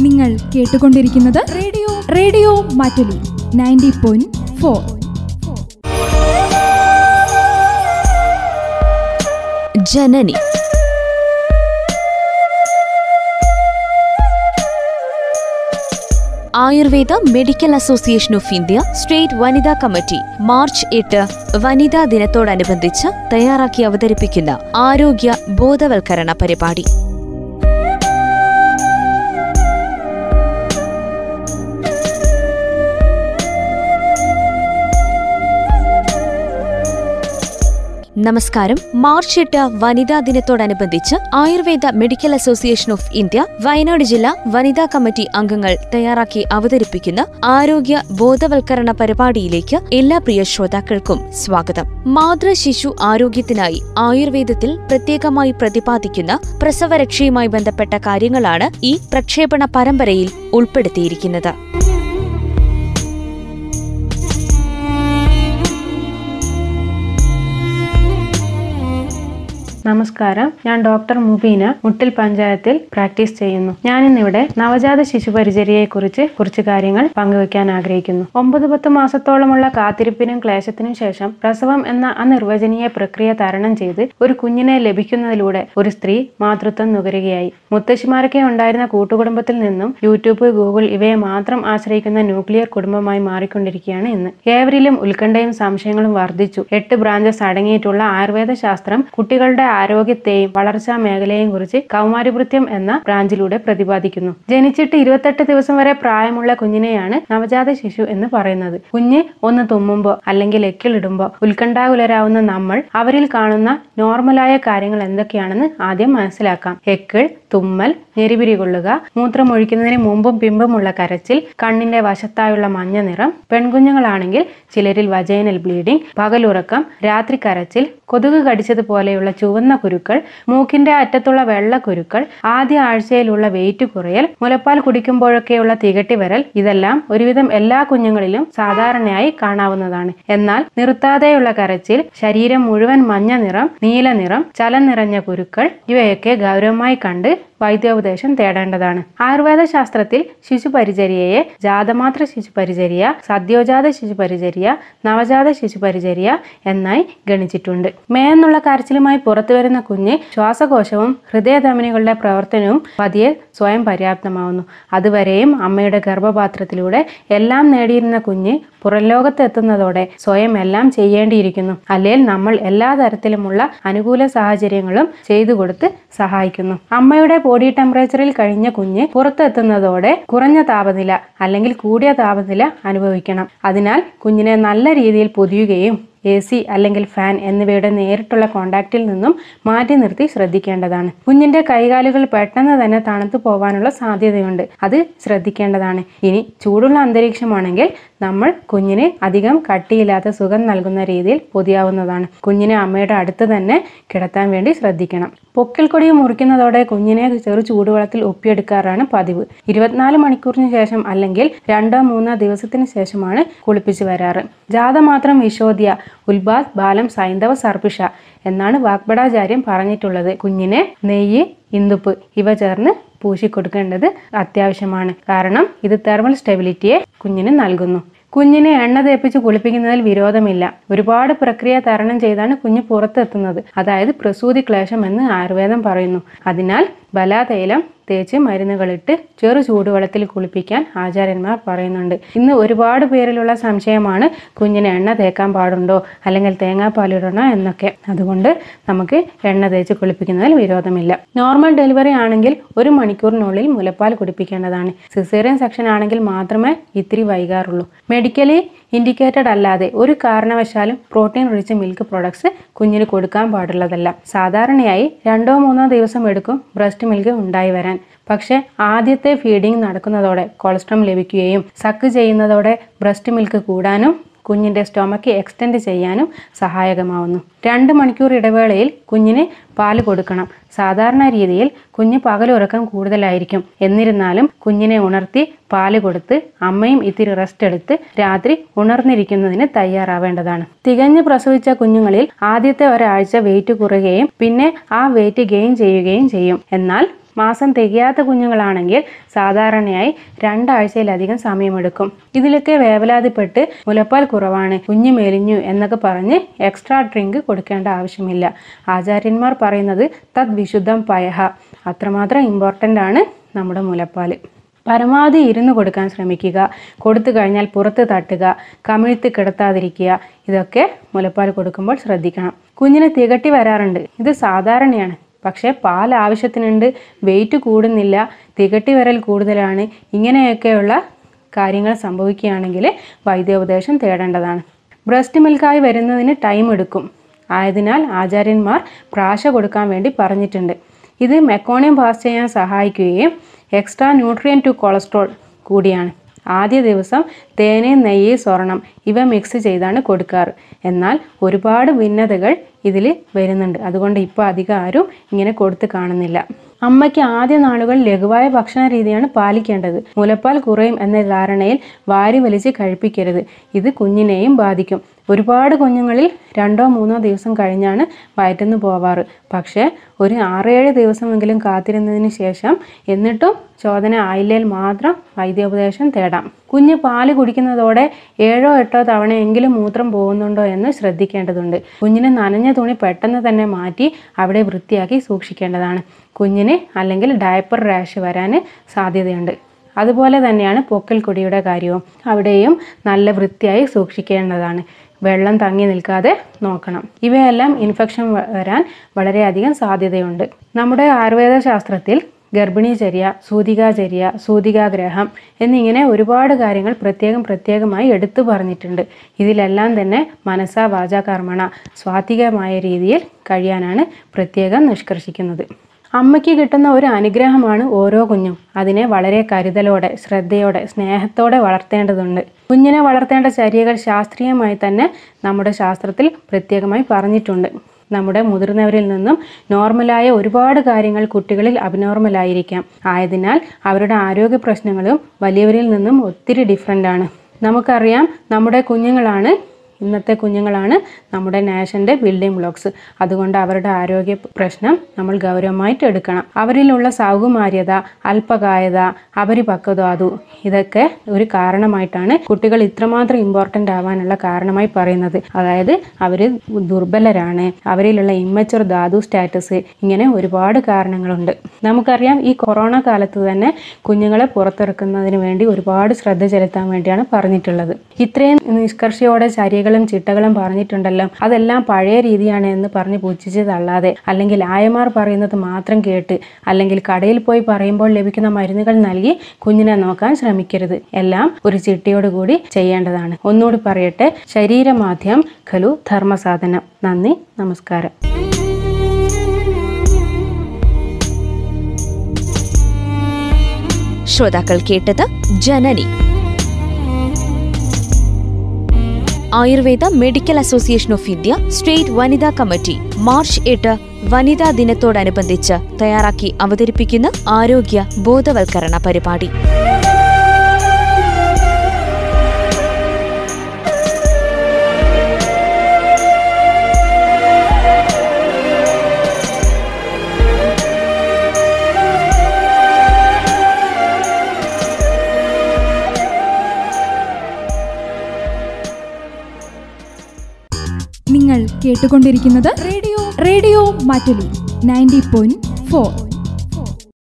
നിങ്ങൾ കേട്ടുകൊണ്ടിരിക്കുന്നത് radio radio Mattoli ninety point four. Janani. Ayurveda medical association of India state വനിതാ committee March എട്ട് വനിതാ ദിനത്തോടനുബന്ധിച്ച് തയ്യാറാക്കി അവതരിപ്പിക്കുന്ന ആരോഗ്യ ബോധവൽക്കരണ പരിപാടി. നമസ്കാരം. മാർച്ച് എട്ട് വനിതാ ദിനത്തോടനുബന്ധിച്ച് Ayurveda medical association of India Wayanad ജില്ലാ വനിതാ കമ്മിറ്റി അംഗങ്ങൾ തയ്യാറാക്കി അവതരിപ്പിക്കുന്ന ആരോഗ്യ ബോധവൽക്കരണ പരിപാടിയിലേക്ക് എല്ലാ പ്രിയ ശ്രോതാക്കൾക്കും സ്വാഗതം. മാതൃ ശിശു ആരോഗ്യത്തിനായി ആയുർവേദത്തിൽ പ്രത്യേകമായി പ്രതിപാദിക്കുന്ന പ്രസവരക്ഷയുമായി ബന്ധപ്പെട്ട കാര്യങ്ങളാണ് ഈ പ്രക്ഷേപണ പരമ്പരയിൽ ഉൾപ്പെടുത്തിയിരിക്കുന്നത്. നമസ്കാരം. ഞാൻ ഡോക്ടർ മുബീന മുട്ടിൽ പഞ്ചായത്തിൽ പ്രാക്ടീസ് ചെയ്യുന്നു. ഞാൻ ഇന്നിവിടെ നവജാത ശിശു പരിചര്യയെക്കുറിച്ച് കുറച്ച് കാര്യങ്ങൾ പങ്കുവയ്ക്കാൻ ആഗ്രഹിക്കുന്നു. ഒമ്പത് പത്ത് മാസത്തോളമുള്ള കാത്തിരിപ്പിനും ക്ലേശത്തിനും ശേഷം പ്രസവം എന്ന അനിർവചനീയ പ്രക്രിയ തരണം ചെയ്ത് ഒരു കുഞ്ഞിനെ ലഭിക്കുന്നതിലൂടെ ഒരു സ്ത്രീ മാതൃത്വം നുകരുകയായി. മുത്തശ്ശിമാരൊക്കെ ഉണ്ടായിരുന്ന കൂട്ടുകുടുംബത്തിൽ നിന്നും യൂട്യൂബ് ഗൂഗിൾ ഇവയെ മാത്രം ആശ്രയിക്കുന്ന ന്യൂക്ലിയർ കുടുംബമായി മാറിക്കൊണ്ടിരിക്കുകയാണ് ഇന്ന്. ഏവരിലും ഉത്കണ്ഠയും സംശയങ്ങളും വർദ്ധിച്ചു. എട്ട് ബ്രാഞ്ചസ് അടങ്ങിയിട്ടുള്ള ആയുർവേദ ശാസ്ത്രം കുട്ടികളുടെ ആരോഗ്യത്തെയും വളർച്ചാ മേഖലയെയും കുറിച്ച് കൗമാരിവൃത്യം എന്ന ബ്രാഞ്ചിലൂടെ പ്രതിപാദിക്കുന്നു. ജനിച്ചിട്ട് ഇരുപത്തെട്ട് ദിവസം വരെ പ്രായമുള്ള കുഞ്ഞിനെയാണ് നവജാത ശിശു എന്ന് പറയുന്നത്. കുഞ്ഞ് ഒന്ന് തുമ്മുമ്പോ അല്ലെങ്കിൽ എക്കിളിടുമ്പോ ഉത്കണ്ഠാകുലരാവുന്ന നമ്മൾ അവരിൽ കാണുന്ന നോർമലായ കാര്യങ്ങൾ എന്തൊക്കെയാണെന്ന് ആദ്യം മനസ്സിലാക്കാം. എക്കിൾ തുമ്മൽ ഞെരിപിരി കൊള്ളുക മൂത്രമൊഴിക്കുന്നതിന് മുമ്പും പിമ്പുമുള്ള കരച്ചിൽ കണ്ണിന്റെ വശത്തായുള്ള മഞ്ഞ നിറം പെൺകുഞ്ഞുങ്ങളാണെങ്കിൽ ചിലരിൽ വജൈനൽ ബ്ലീഡിംഗ് പകലുറക്കം രാത്രി കരച്ചിൽ കൊതുക് കടിച്ചതുപോലെയുള്ള ചുവന്ന കുരുക്കൾ മൂക്കിന്റെ അറ്റത്തുള്ള വെള്ള കുരുക്കൾ ആദ്യ ആഴ്ചയിലുള്ള വെയിറ്റ് കുറയൽ മുലപ്പാൽ കുടിക്കുമ്പോഴൊക്കെയുള്ള തികട്ടി വരൽ ഇതെല്ലാം ഒരുവിധം എല്ലാ കുഞ്ഞുങ്ങളിലും സാധാരണയായി കാണാവുന്നതാണ്. എന്നാൽ നിർത്താതെയുള്ള കരച്ചിൽ ശരീരം മുഴുവൻ മഞ്ഞ നിറം നീല നിറം ചലം നിറഞ്ഞ കുരുക്കൾ ഇവയൊക്കെ ഗൗരവമായി കണ്ട് വൈദ്യോപദേശം തേടേണ്ടതാണ്. ആയുർവേദ ശാസ്ത്രത്തിൽ ശിശു പരിചര്യയെ ജാതമാത്ര ശിശു പരിചര്യ സദ്യോജാത ശിശു പരിചര്യ നവജാത ശിശു പരിചര്യ എന്നായി ഗണിച്ചിട്ടുണ്ട്. മേ എന്നുള്ള കരച്ചിലുമായി പുറത്തു വരുന്ന കുഞ്ഞ് ശ്വാസകോശവും ഹൃദയധമനികളുടെ പ്രവർത്തനവും പതിയെ സ്വയം പര്യാപ്തമാവുന്നു. അതുവരെയും അമ്മയുടെ ഗർഭപാത്രത്തിലൂടെ എല്ലാം നേടിയിരുന്ന കുഞ്ഞ് പുറംലോകത്ത് എത്തുന്നതോടെ സ്വയം എല്ലാം ചെയ്യേണ്ടിയിരിക്കുന്നു. അല്ലെങ്കിൽ നമ്മൾ എല്ലാ തരത്തിലുമുള്ള അനുകൂല സാഹചര്യങ്ങളും ചെയ്തു കൊടുത്ത് സഹായിക്കുന്നു. അമ്മയുടെ ബോഡി ടെമ്പറേച്ചറിൽ കഴിഞ്ഞ കുഞ്ഞ് പുറത്തെത്തുന്നതോടെ കുറഞ്ഞ താപനില അല്ലെങ്കിൽ കൂടിയ താപനില അനുഭവിക്കണം. അതിനാൽ കുഞ്ഞിനെ നല്ല രീതിയിൽ പൊതിയുകയും എ സി അല്ലെങ്കിൽ ഫാൻ എന്നിവയുടെ നേരിട്ടുള്ള കോണ്ടാക്റ്റിൽ നിന്നും മാറ്റി നിർത്തി ശ്രദ്ധിക്കേണ്ടതാണ്. കുഞ്ഞിന്റെ കൈകാലുകൾ പെട്ടെന്ന് തന്നെ തണുത്തു പോകാനുള്ള സാധ്യതയുണ്ട്. അത് ശ്രദ്ധിക്കേണ്ടതാണ്. ഇനി ചൂടുള്ള അന്തരീക്ഷമാണെങ്കിൽ നമ്മൾ കുഞ്ഞിന് അധികം കട്ടിയില്ലാത്ത സുഖം നൽകുന്ന രീതിയിൽ പൊതിയാവുന്നതാണ്. കുഞ്ഞിനെ അമ്മയുടെ അടുത്ത് തന്നെ കിടത്താൻ വേണ്ടി ശ്രദ്ധിക്കണം. പൊക്കിൽക്കൊടി മുറിക്കുന്നതോടെ കുഞ്ഞിനെ ചെറു ചൂടുവെള്ളത്തിൽ ഒപ്പിയെടുക്കാറാണ് പതിവ്. ഇരുപത്തിനാല് മണിക്കൂറിന് ശേഷം അല്ലെങ്കിൽ രണ്ടോ മൂന്നോ ദിവസത്തിന് ശേഷമാണ് കുളിപ്പിച്ചു വരാറ്. ജാത മാത്രം വിശോദ്യ ഉൽബാസ് ബാലം സൈന്ധവ സർപ്പിഷ എന്നാണ് വാഗ്ബടാചാര്യം പറഞ്ഞിട്ടുള്ളത്. കുഞ്ഞിനെ നെയ്യ് ഇന്ദുപ്പ് ഇവ ചേർന്ന് പൂശിക്കൊടുക്കേണ്ടത് അത്യാവശ്യമാണ്. കാരണം ഇത് തെർമൽ സ്റ്റെബിലിറ്റിയെ കുഞ്ഞിന് നൽകുന്നു. കുഞ്ഞിനെ എണ്ണ തേപ്പിച്ച് കുളിപ്പിക്കുന്നതിൽ വിരോധമില്ല. ഒരുപാട് പ്രക്രിയ തരണം ചെയ്താണ് കുഞ്ഞ് പുറത്തെത്തുന്നത്. അതായത് പ്രസൂതി ക്ലേശം എന്ന് ആയുർവേദം പറയുന്നു. അതിനാൽ ബലാതൈലം തേച്ച് മരുന്നുകളിട്ട് ചെറു ചൂടുവെള്ളത്തിൽ കുളിപ്പിക്കാൻ ആചാര്യന്മാർ പറയുന്നുണ്ട്. ഇന്ന് ഒരുപാട് പേരിലുള്ള സംശയമാണ് കുഞ്ഞിന് എണ്ണ തേക്കാൻ പാടുണ്ടോ അല്ലെങ്കിൽ തേങ്ങാപ്പാലിടണോ എന്നൊക്കെ. അതുകൊണ്ട് നമുക്ക് എണ്ണ തേച്ച് കുളിപ്പിക്കുന്നതിൽ വിരോധമില്ല. നോർമൽ ഡെലിവറി ആണെങ്കിൽ ഒരു മണിക്കൂറിനുള്ളിൽ മുലപ്പാൽ കുടിപ്പിക്കേണ്ടതാണ്. സിസേറിയൻ സെക്ഷൻ ആണെങ്കിൽ മാത്രമേ ഇത്തിരി വൈകാറുള്ളൂ. മെഡിക്കലി ഇൻഡിക്കേറ്റഡ് അല്ലാതെ ഒരു കാരണവശാലും പ്രോട്ടീൻ റിച്ച് മിൽക്ക് പ്രൊഡക്ട്സ് കുഞ്ഞിന് കൊടുക്കാൻ പാടുള്ളതല്ല. സാധാരണയായി രണ്ടോ മൂന്നോ ദിവസം എടുക്കും ബ്രസ്റ്റ് മിൽക്ക് ഉണ്ടായി വരാൻ. പക്ഷെ ആദ്യത്തെ ഫീഡിംഗ് നടക്കുന്നതോടെ കൊളസ്ട്രോൾ ലഭിക്കുകയും സക്ക് ചെയ്യുന്നതോടെ ബ്രസ്റ്റ് മിൽക്ക് കൂടാനും കുഞ്ഞിന്റെ സ്റ്റൊമക്ക് എക്സ്റ്റെൻഡ് ചെയ്യാനും സഹായകമാവുന്നു. രണ്ട് മണിക്കൂർ ഇടവേളയിൽ കുഞ്ഞിന് പാൽ കൊടുക്കണം. സാധാരണ രീതിയിൽ കുഞ്ഞ് പകലുറക്കം കൂടുതലായിരിക്കും. എന്നിരുന്നാലും കുഞ്ഞിനെ ഉണർത്തി പാൽ കൊടുത്ത് അമ്മയും ഇത്തിരി റെസ്റ്റ് എടുത്ത് രാത്രി ഉണർന്നിരിക്കുന്നതിന് തയ്യാറാവേണ്ടതാണ്. തികഞ്ഞ് പ്രസവിച്ച കുഞ്ഞുങ്ങളിൽ ആദ്യത്തെ ഒരാഴ്ച വെയിറ്റ് കുറയുകയും പിന്നെ ആ വെയിറ്റ് ഗെയിൻ ചെയ്യുകയും ചെയ്യും. എന്നാൽ മാസം തികയാത്ത കുഞ്ഞുങ്ങളാണെങ്കിൽ സാധാരണയായി രണ്ടാഴ്ചയിലധികം സമയമെടുക്കും. ഇതിലൊക്കെ വേവലാതിപ്പെട്ട് മുലപ്പാൽ കുറവാണ് കുഞ്ഞ് മെലിഞ്ഞു എന്നൊക്കെ പറഞ്ഞ് എക്സ്ട്രാ ഡ്രിങ്ക് കൊടുക്കേണ്ട ആവശ്യമില്ല. ആചാര്യന്മാർ പറയുന്നത് തദ്വിശുദ്ധം പയഹ. അത്രമാത്രം ഇമ്പോർട്ടന്റ് ആണ് നമ്മുടെ മുലപ്പാൽ. പരമാവധി ഇരുന്ന് കൊടുക്കാൻ ശ്രമിക്കുക. കൊടുത്തു കഴിഞ്ഞാൽ പുറത്ത് തട്ടുക കമിഴ്ത്ത് കിടത്താതിരിക്കുക. ഇതൊക്കെ മുലപ്പാൽ കൊടുക്കുമ്പോൾ ശ്രദ്ധിക്കണം. കുഞ്ഞിന് തികട്ടി വരാറുണ്ട്. ഇത് സാധാരണയാണ്. പക്ഷേ പാൽ ആവശ്യത്തിനുണ്ട് വെയിറ്റ് കൂടുന്നില്ല തികട്ടി വരൽ കൂടുതലാണ്. ഇങ്ങനെയൊക്കെയുള്ള കാര്യങ്ങൾ സംഭവിക്കുകയാണെങ്കിൽ വൈദ്യോപദേശം തേടേണ്ടതാണ്. ബ്രസ്റ്റ് മിൽക്കായി വരുന്നതിന് ടൈം എടുക്കും. ആയതിനാൽ ആചാര്യന്മാർ പ്രാശ കൊടുക്കാൻ വേണ്ടി പറഞ്ഞിട്ടുണ്ട്. ഇത് മെക്കോണിയം പാസ് ചെയ്യാൻ സഹായിക്കുകയും എക്സ്ട്രാ ന്യൂട്രിയൻ ടു കൊളസ്ട്രോൾ കൂടിയാണ്. ആദ്യ ദിവസം തേനയും നെയ്യ് സ്വർണം ഇവ മിക്സ് ചെയ്താണ് കൊടുക്കാറ്. എന്നാൽ ഒരുപാട് ഭിന്നതകൾ ഇതിൽ വരുന്നുണ്ട്. അതുകൊണ്ട് ഇപ്പോൾ അധികം ആരും ഇങ്ങനെ കൊടുത്ത് കാണുന്നില്ല. അമ്മയ്ക്ക് ആദ്യ നാളുകൾ ലഘുവായ ഭക്ഷണ രീതിയാണ് പാലിക്കേണ്ടത്. മുലപ്പാൽ കുറയും എന്ന ധാരണയിൽ വാരി വലിച്ച് കഴിപ്പിക്കരുത്. ഇത് കുഞ്ഞിനെയും ബാധിക്കും. ഒരുപാട് കുഞ്ഞുങ്ങളിൽ രണ്ടോ മൂന്നോ ദിവസം കഴിഞ്ഞാണ് വയറ്റുന്നു പോവാറ്. പക്ഷേ ഒരു ആറേഴ് ദിവസമെങ്കിലും കാത്തിരുന്നതിന് ശേഷം എന്നിട്ടും ചോദന ആയില്ലേൽ മാത്രം വൈദ്യോപദേശം തേടാം. കുഞ്ഞ് പാൽ കുടിക്കുന്നതോടെ ഏഴോ എട്ടോ തവണയെങ്കിലും മൂത്രം പോകുന്നുണ്ടോ എന്ന് ശ്രദ്ധിക്കേണ്ടതുണ്ട്. കുഞ്ഞിന് നനഞ്ഞ തുണി പെട്ടെന്ന് തന്നെ മാറ്റി അവിടെ വൃത്തിയാക്കി സൂക്ഷിക്കേണ്ടതാണ്. കുഞ്ഞിന് അല്ലെങ്കിൽ ഡയപ്പർ റാഷ് വരാൻ സാധ്യതയുണ്ട്. അതുപോലെ തന്നെയാണ് പൊക്കൽ കൊടിയുടെ കാര്യവും. അവിടെയും നല്ല വൃത്തിയായി സൂക്ഷിക്കേണ്ടതാണ്. വെള്ളം തങ്ങി നിൽക്കാതെ നോക്കണം. ഇവയെല്ലാം ഇൻഫെക്ഷൻ വരാൻ വളരെയധികം സാധ്യതയുണ്ട്. നമ്മുടെ ആയുർവേദ ശാസ്ത്രത്തിൽ ഗർഭിണീചര്യ സൂതികാചര്യ സൂതികാഗ്രഹം എന്നിങ്ങനെ ഒരുപാട് കാര്യങ്ങൾ പ്രത്യേകം പ്രത്യേകമായി എടുത്തു പറഞ്ഞിട്ടുണ്ട്. ഇതിലെല്ലാം തന്നെ മനസ്സാ വാച കർമ്മണ സ്വാത്വികമായ രീതിയിൽ കഴിയാനാണ് പ്രത്യേകം നിഷ്കർഷിക്കുന്നത്. അമ്മയ്ക്ക് കിട്ടുന്ന ഒരു അനുഗ്രഹമാണ് ഓരോ കുഞ്ഞും. അതിനെ വളരെ കരുതലോടെ ശ്രദ്ധയോടെ സ്നേഹത്തോടെ വളർത്തേണ്ടതുണ്ട്. കുഞ്ഞിനെ വളർത്തേണ്ട ചര്യകൾ ശാസ്ത്രീയമായി തന്നെ നമ്മുടെ ശാസ്ത്രത്തിൽ പ്രത്യേകമായി പറഞ്ഞിട്ടുണ്ട്. നമ്മുടെ മുതിർന്നവരിൽ നിന്നും നോർമലായ ഒരുപാട് കാര്യങ്ങൾ കുട്ടികളിൽ അബ്നോർമലായിരിക്കാം. ആയതിനാൽ അവരുടെ ആരോഗ്യ പ്രശ്നങ്ങളും വലിയവരിൽ നിന്നും ഒത്തിരി ഡിഫറെന്റ് ആണ്. നമുക്കറിയാം നമ്മുടെ കുഞ്ഞുങ്ങളാണ് ഇന്നത്തെ കുഞ്ഞുങ്ങളാണ് നമ്മുടെ നാഷന്റെ ബിൽഡിംഗ് ബ്ലോക്സ് അതുകൊണ്ട് അവരുടെ ആരോഗ്യ പ്രശ്നം നമ്മൾ ഗൗരവമായിട്ട് എടുക്കണം. അവരിലുള്ള സൗകുമാര്യത അല്പകായത അപരിപക്വതാതു ഇതൊക്കെ ഒരു കാരണമായിട്ടാണ് കുട്ടികൾ ഇത്രമാത്രം ഇമ്പോർട്ടന്റ് ആവാനുള്ള കാരണമായി പറയുന്നത്. അതായത് അവർ ദുർബലരാണ്. അവരിലുള്ള ഇമ്മച്ചർ ധാതു സ്റ്റാറ്റസ് ഇങ്ങനെ ഒരുപാട് കാരണങ്ങളുണ്ട്. നമുക്കറിയാം ഈ കൊറോണ കാലത്ത് തന്നെ കുഞ്ഞുങ്ങളെ പുറത്തിറക്കുന്നതിന് വേണ്ടി ഒരുപാട് ശ്രദ്ധ ചെലുത്താൻ വേണ്ടിയാണ് പറഞ്ഞിട്ടുള്ളത്. ഇത്രയും നിഷ്കർഷയോടെ ചര്യകളും ചിട്ടകളും പറഞ്ഞിട്ടുണ്ടല്ലോ. അതെല്ലാം പഴയ രീതിയാണ് എന്ന് പറഞ്ഞ് പുച്ഛിച്ച് തള്ളാതെ അല്ലെങ്കിൽ ആയമാർ പറയുന്നത് മാത്രം കേട്ട് അല്ലെങ്കിൽ കടയിൽ പോയി പറയുമ്പോൾ ലഭിക്കുന്ന മരുന്നുകൾ നൽകി കുഞ്ഞിനെ നോക്കാൻ ശ്രമിക്കരുത്. എല്ലാം ഒരു ചിട്ടയോടുകൂടി ചെയ്യേണ്ടതാണ്. ഒന്നുകൂടി പറയട്ടെ. ശരീരമാധ്യം ഖലു ധർമ്മസാധനം. നന്ദി. നമസ്കാരം. ശ്രോതാക്കൾ കേട്ടത് Janani. Ayurveda medical association of India state വനിതാ കമ്മിറ്റി മാർച്ച് എട്ട് വനിതാ ദിനത്തോടനുബന്ധിച്ച് തയ്യാറാക്കി അവതരിപ്പിക്കുന്ന ആരോഗ്യ ബോധവൽക്കരണ പരിപാടി. കേട്ടുകൊണ്ടിരിക്കുന്നത് radio. Radio Mattoli. Ninety point four.